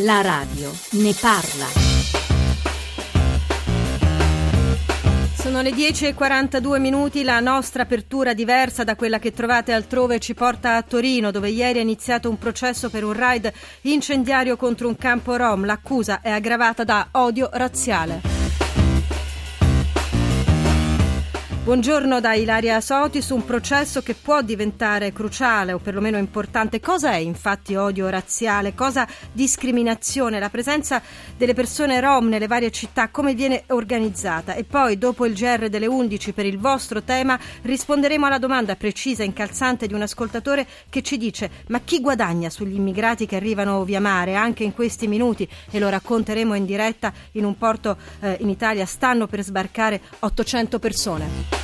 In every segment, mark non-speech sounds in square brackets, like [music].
La radio ne parla. Sono le 10.42 minuti, la nostra apertura diversa da quella che trovate altrove ci porta a Torino dove ieri è iniziato un processo per un raid incendiario contro un campo rom. L'accusa è aggravata da odio razziale. Buongiorno da Ilaria Soti su un processo che può diventare cruciale o perlomeno importante. Cosa è infatti odio razziale? Cosa discriminazione? La presenza delle persone rom nelle varie città, come viene organizzata? E poi dopo il GR delle 11 per il vostro tema risponderemo alla domanda precisa e incalzante di un ascoltatore che ci dice ma chi guadagna sugli immigrati che arrivano via mare anche in questi minuti? E lo racconteremo in diretta in un porto eh, in Italia. Stanno per sbarcare 800 persone.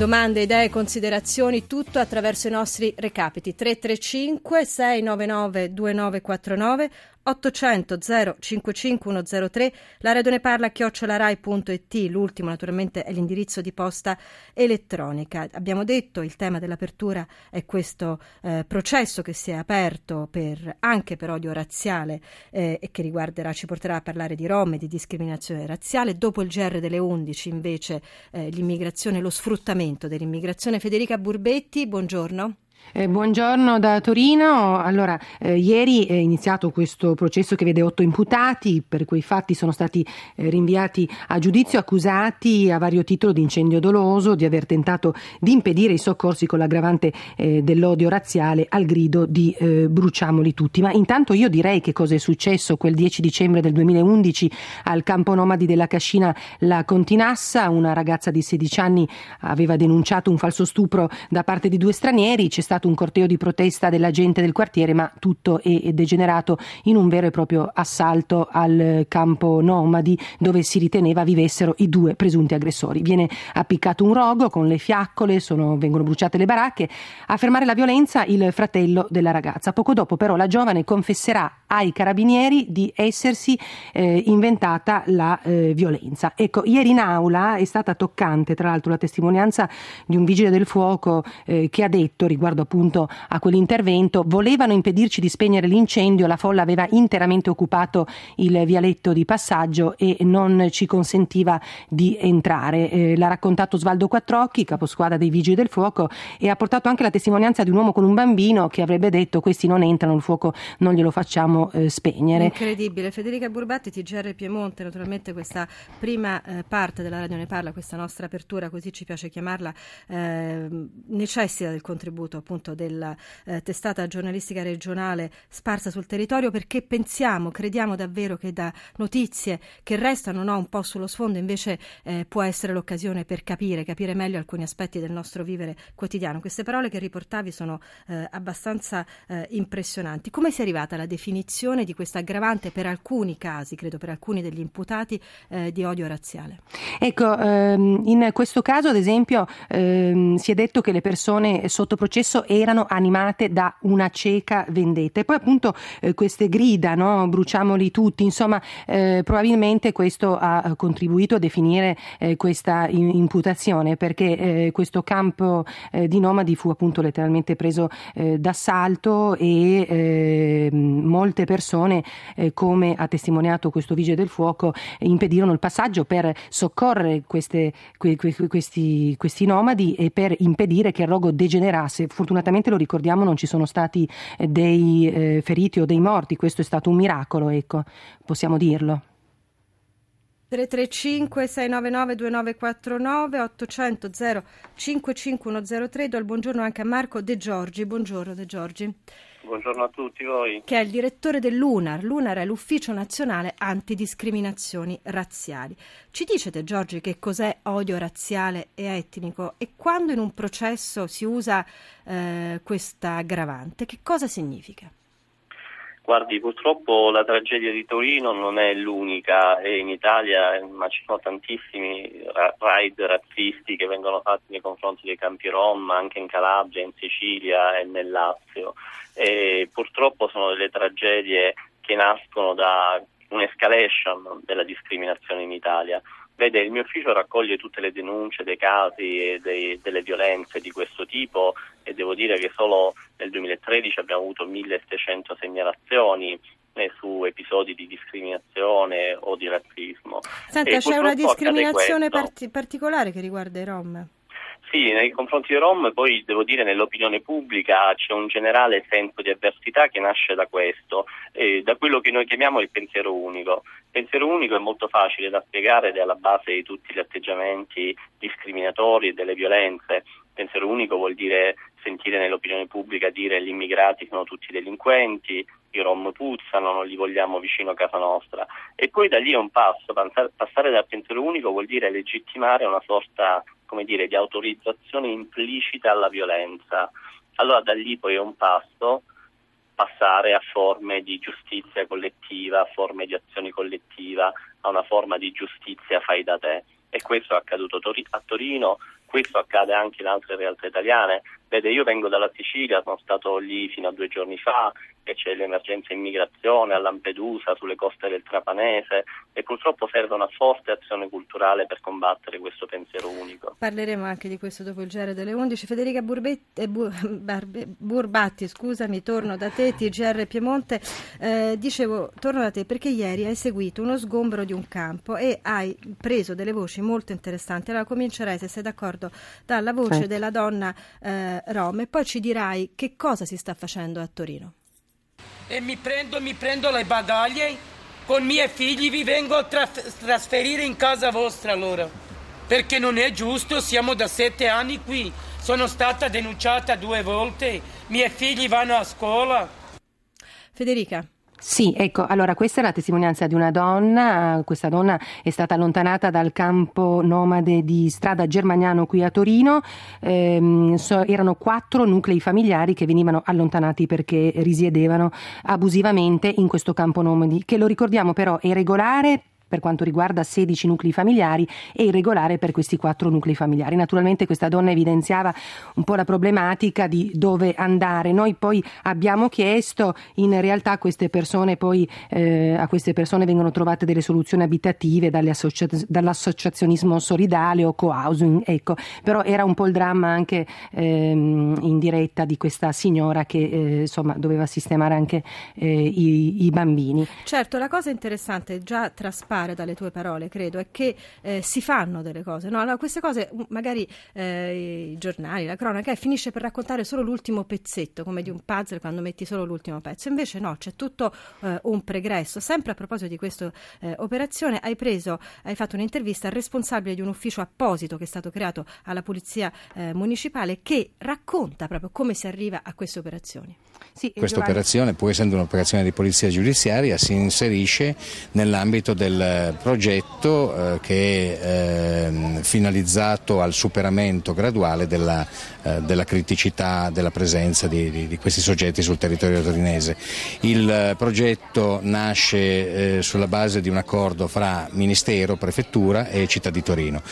Domande, idee, considerazioni, tutto attraverso i nostri recapiti. 335 699 2949 800 055 103 la radio ne parla chiocciolarai.it l'ultimo naturalmente è l'indirizzo di posta elettronica. Abbiamo detto il tema dell'apertura è questo eh, processo che si è aperto per, anche per odio razziale eh, e che riguarderà ci porterà a parlare di rom e di discriminazione razziale. Dopo il GR delle 11 invece eh, l'immigrazione lo sfruttamento dell'immigrazione. Federica Burbetti buongiorno eh, buongiorno da Torino. Allora, eh, ieri è iniziato questo processo che vede otto imputati, per quei fatti sono stati eh, rinviati a giudizio, accusati a vario titolo di incendio doloso, di aver tentato di impedire i soccorsi con l'aggravante eh, dell'odio razziale al grido di eh, bruciamoli tutti. Ma intanto io direi che cosa è successo quel 10 dicembre del 2011 al campo nomadi della Cascina La Continassa. Una ragazza di 16 anni aveva denunciato un falso stupro da parte di due stranieri. C'è stato un corteo di protesta della gente del quartiere, ma tutto è degenerato in un vero e proprio assalto al campo nomadi dove si riteneva vivessero i due presunti aggressori. Viene appiccato un rogo con le fiaccole, sono, vengono bruciate le baracche. A fermare la violenza il fratello della ragazza. Poco dopo però la giovane confesserà ai carabinieri di essersi eh, inventata la eh, violenza. Ecco, ieri in aula è stata toccante tra l'altro la testimonianza di un vigile del fuoco eh, che ha detto riguardo riguardo appunto a quell'intervento, volevano impedirci di spegnere l'incendio, la folla aveva interamente occupato il vialetto di passaggio e non ci consentiva di entrare. Eh, l'ha raccontato Svaldo Quattrocchi, caposquadra dei Vigili del Fuoco, e ha portato anche la testimonianza di un uomo con un bambino che avrebbe detto questi non entrano, il fuoco non glielo facciamo eh, spegnere. Incredibile. Federica Burbatti, TGR Piemonte, naturalmente questa prima eh, parte della Radio ne parla, questa nostra apertura, così ci piace chiamarla, eh, necessita del contributo della eh, testata giornalistica regionale sparsa sul territorio perché pensiamo, crediamo davvero che da notizie che restano no, un po' sullo sfondo invece eh, può essere l'occasione per capire, capire meglio alcuni aspetti del nostro vivere quotidiano. Queste parole che riportavi sono eh, abbastanza eh, impressionanti. Come si è arrivata alla definizione di questa aggravante per alcuni casi, credo per alcuni degli imputati, eh, di odio razziale? Ecco, ehm, in questo caso ad esempio ehm, si è detto che le persone sotto processo erano animate da una cieca vendetta. E poi appunto eh, queste grida, no? bruciamoli tutti, insomma eh, probabilmente questo ha contribuito a definire eh, questa imputazione perché eh, questo campo eh, di nomadi fu appunto letteralmente preso eh, d'assalto e molte persone, come ha testimoniato questo vigile del fuoco, impedirono il passaggio per soccorrere queste, que, que, questi, questi nomadi e per impedire che il rogo degenerasse fortunatamente lo ricordiamo non ci sono stati eh, dei eh, feriti o dei morti, questo è stato un miracolo, ecco, possiamo dirlo. 335 699 2949 800 055103 do il buongiorno anche a Marco De Giorgi. Buongiorno De Giorgi. Buongiorno a tutti voi. Che è il direttore dell'UNAR. L'UNAR è l'Ufficio Nazionale Antidiscriminazioni Razziali. Ci dicete, Giorgi, che cos'è odio razziale e etnico e quando in un processo si usa eh, questa aggravante, che cosa significa? Guardi, purtroppo la tragedia di Torino non è l'unica e in Italia ma ci sono tantissimi raid razzisti che vengono fatti nei confronti dei campi Rom, anche in Calabria, in Sicilia e nel Lazio. E purtroppo sono delle tragedie che nascono da un'escalation della discriminazione in Italia. Vede, il mio ufficio raccoglie tutte le denunce dei casi e dei, delle violenze di questo tipo e devo dire che solo nel 2013 abbiamo avuto 1600 segnalazioni eh, su episodi di discriminazione o di razzismo. Senta, c'è una discriminazione parti- particolare che riguarda i Rom? Sì, nei confronti dei Rom poi devo dire nell'opinione pubblica c'è un generale senso di avversità che nasce da questo, eh, da quello che noi chiamiamo il pensiero unico. Il pensiero unico è molto facile da spiegare ed è alla base di tutti gli atteggiamenti discriminatori e delle violenze. Il pensiero unico vuol dire sentire nell'opinione pubblica dire gli immigrati sono tutti delinquenti, i rom puzzano, non li vogliamo vicino a casa nostra. E poi da lì è un passo, passare dal pensiero unico vuol dire legittimare una sorta come dire, di autorizzazione implicita alla violenza. Allora da lì poi è un passo passare a forme di giustizia collettiva, a forme di azione collettiva, a una forma di giustizia fai da te. E questo è accaduto a Torino, questo accade anche in altre realtà italiane. Vede, io vengo dalla Sicilia, sono stato lì fino a due giorni fa, che c'è l'emergenza immigrazione a Lampedusa, sulle coste del Trapanese e purtroppo serve una forte azione culturale per combattere questo pensiero unico. Parleremo anche di questo dopo il GR delle 11. Federica Burbetti, eh, [laughs] Barbe, Burbatti, scusami, torno da te, TGR Piemonte. Eh, dicevo, torno da te perché ieri hai seguito uno sgombro di un campo e hai preso delle voci molto interessanti. Allora comincerei, se sei d'accordo, dalla voce sì. della donna eh, Rom e poi ci dirai che cosa si sta facendo a Torino e mi prendo, mi prendo le bagaglie con i miei figli, vi vengo a tra- trasferire in casa vostra allora. Perché non è giusto, siamo da sette anni qui. Sono stata denunciata due volte, i miei figli vanno a scuola. Federica. Sì, ecco, allora questa è la testimonianza di una donna, questa donna è stata allontanata dal campo nomade di strada Germaniano qui a Torino, ehm, so, erano quattro nuclei familiari che venivano allontanati perché risiedevano abusivamente in questo campo nomadi, che lo ricordiamo però è regolare per quanto riguarda 16 nuclei familiari e irregolare per questi 4 nuclei familiari. Naturalmente questa donna evidenziava un po' la problematica di dove andare. Noi poi abbiamo chiesto, in realtà queste persone poi, eh, a queste persone vengono trovate delle soluzioni abitative associa- dall'associazionismo solidale o co-housing, ecco. però era un po' il dramma anche ehm, in diretta di questa signora che eh, insomma doveva sistemare anche eh, i, i bambini. Certo, la cosa interessante già traspare notare dalle tue parole, credo, è che eh, si fanno delle cose. No? Allora, queste cose, magari eh, i giornali, la cronaca, finisce per raccontare solo l'ultimo pezzetto, come di un puzzle quando metti solo l'ultimo pezzo. Invece no, c'è tutto eh, un pregresso. Sempre a proposito di questa eh, operazione, hai preso, hai fatto un'intervista al responsabile di un ufficio apposito che è stato creato alla Polizia eh, Municipale che racconta proprio come si arriva a queste operazioni. Sì, Questa Giovanni... operazione, pur essendo un'operazione di polizia giudiziaria, si inserisce nell'ambito del progetto eh, che è eh, finalizzato al superamento graduale della, eh, della criticità della presenza di, di, di, questi soggetti sul territorio torinese. Il progetto nasce eh, sulla base di un accordo fra Ministero, Prefettura e Città di Torino.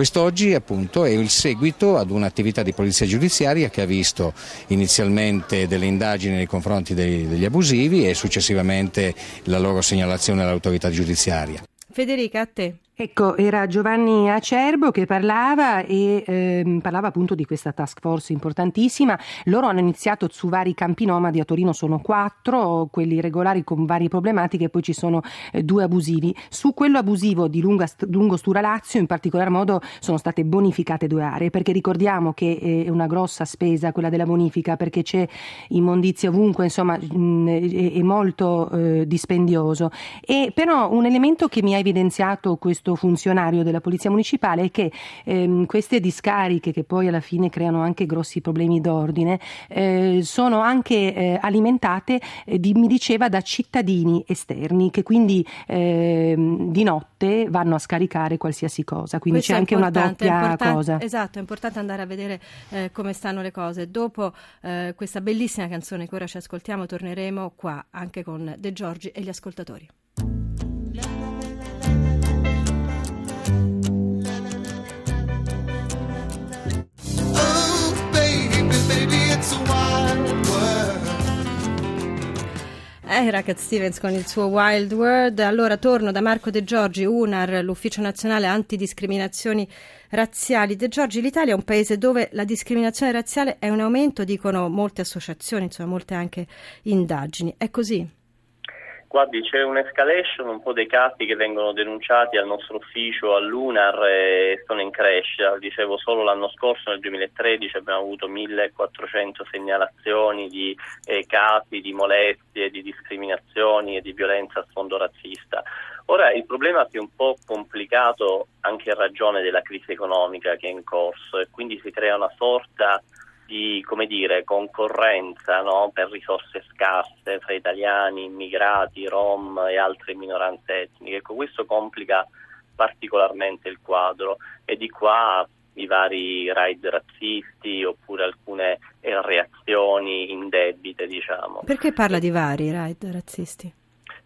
Quest'oggi appunto è il seguito ad un'attività di polizia giudiziaria che ha visto inizialmente delle indagini nei confronti dei, degli abusivi e successivamente la loro segnalazione all'autorità giudiziaria. Federica, a te. Ecco, era Giovanni Acerbo che parlava e ehm, parlava appunto di questa task force importantissima. Loro hanno iniziato su vari campi nomadi, a Torino sono quattro, quelli regolari con varie problematiche, poi ci sono eh, due abusivi. Su quello abusivo di Lunga, Lungo Stura Lazio in particolar modo sono state bonificate due aree, perché ricordiamo che è una grossa spesa quella della bonifica, perché c'è immondizia ovunque, insomma mh, è, è, molto eh, dispendioso. E però un elemento che mi ha evidenziato questo questo funzionario della Polizia Municipale è che ehm, queste discariche, che poi alla fine creano anche grossi problemi d'ordine, eh, sono anche eh, alimentate, eh, di, mi diceva, da cittadini esterni che quindi ehm, di notte vanno a scaricare qualsiasi cosa. Quindi Questo c'è anche una doppia cosa. Esatto, è importante andare a vedere eh, come stanno le cose. Dopo eh, questa bellissima canzone che ora ci ascoltiamo, torneremo qua anche con De Giorgi e gli ascoltatori. Era Cat Stevens con il suo Wild World. Allora torno da Marco De Giorgi, UNAR, l'Ufficio Nazionale Antidiscriminazioni razziali. De Giorgi, l'Italia è un paese dove la discriminazione razziale è un aumento, dicono molte associazioni, insomma molte anche indagini. È così? Guardi, c'è un'escalation, un po' dei casi che vengono denunciati al nostro ufficio all'UNAR e sono in crescita. Dicevo, solo l'anno scorso, nel 2013, abbiamo avuto 1400 segnalazioni di eh, casi di molestie, di discriminazioni e di violenza a sfondo razzista. Ora, il problema è un po' complicato anche in ragione della crisi economica che è in corso e quindi si crea una sorta come dire, concorrenza no? per risorse scarse fra italiani, immigrati, rom e altre minoranze etniche. Ecco, questo complica particolarmente il quadro e di qua i vari raid razzisti oppure alcune reazioni indebite, diciamo. Perché parla di vari raid razzisti?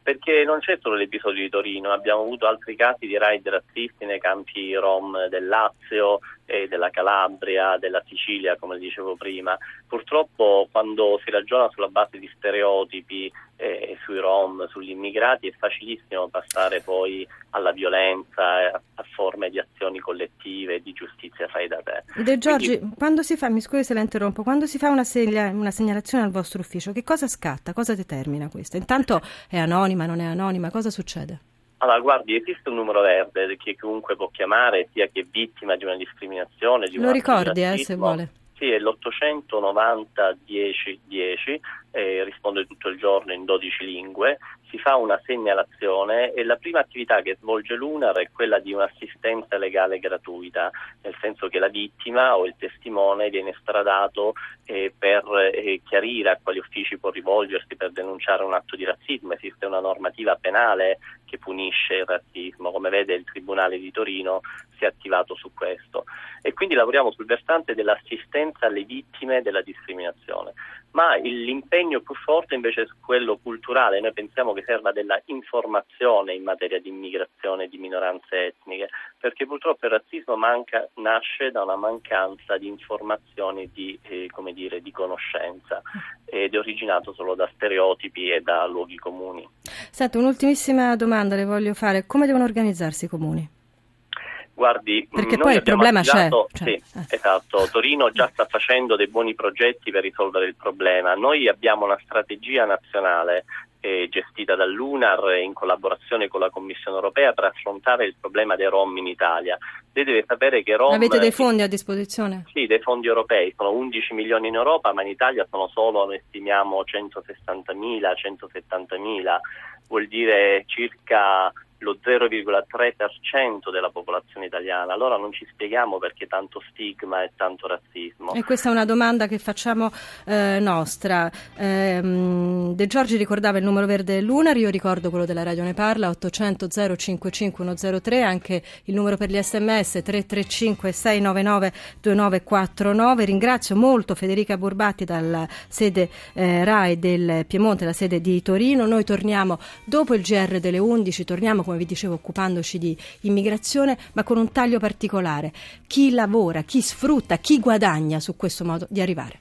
Perché non c'è solo l'episodio di Torino, abbiamo avuto altri casi di raid razzisti nei campi rom del Lazio, eh, della Calabria, della Sicilia, come dicevo prima. Purtroppo quando si ragiona sulla base di stereotipi eh, sui rom, sugli immigrati, è facilissimo passare poi alla violenza, eh, a forme di azioni collettive, di giustizia fai da te. De Giorgi, Quindi, quando si fa, mi scusi se la interrompo, quando si fa una, segna, una segnalazione al vostro ufficio, che cosa scatta? Cosa determina questo? Intanto è anonima, non è anonima, cosa succede? Allora, guardi, esiste un numero verde che chiunque può chiamare, sia che è vittima di una discriminazione. Di Lo ricordi, eh, se vuole. Sì, è l'890 10 10, eh, risponde tutto il giorno in 12 lingue, si fa una segnalazione e la prima attività che svolge l'UNAR è quella di un'assistenza legale gratuita, nel senso che la vittima o il testimone viene stradato eh, per eh, chiarire a quali uffici può rivolgersi per denunciare un atto di razzismo. Esiste una normativa penale che punisce il razzismo, come vede il Tribunale di Torino si è attivato su questo. E quindi lavoriamo sul versante dell'assistenza alle vittime della discriminazione. Ma l'impegno più forte invece è quello culturale. Noi pensiamo che serva della informazione in materia di immigrazione di minoranze etniche, perché purtroppo il razzismo manca, nasce da una mancanza di informazioni di, eh, dire, di conoscenza ed è originato solo da stereotipi e da luoghi comuni. Senta, un'ultimissima domanda le voglio fare. Come devono organizzarsi i comuni? Guardi, perché poi il problema affidato, c'è. Sì, eh. esatto. Torino già sta facendo dei buoni progetti per risolvere il problema. Noi abbiamo una strategia nazionale eh, gestita dall'UNAR in collaborazione con la Commissione europea per affrontare il problema dei Rom in Italia. Lei deve sapere che Rom... Avete dei fondi a disposizione? Sì, dei fondi europei. Sono 11 milioni in Europa, ma in Italia sono solo, noi stimiamo, 160.000, 170.000. Vuol dire circa lo 0,3% della popolazione italiana. Allora non ci spieghiamo perché tanto stigma e tanto razzismo. E questa è una domanda che facciamo eh, nostra. Eh, De Giorgi ricordava il numero verde dell'UNAR, io ricordo quello della Radio Ne Parla, 800 055 103, anche il numero per gli sms 335 699 2949. Ringrazio molto Federica Burbatti dalla sede eh, RAI del Piemonte, la sede di Torino. Noi torniamo dopo il GR delle 11, torniamo con come vi dicevo, occupandoci di immigrazione, ma con un taglio particolare. Chi lavora, chi sfrutta, chi guadagna su questo modo di arrivare.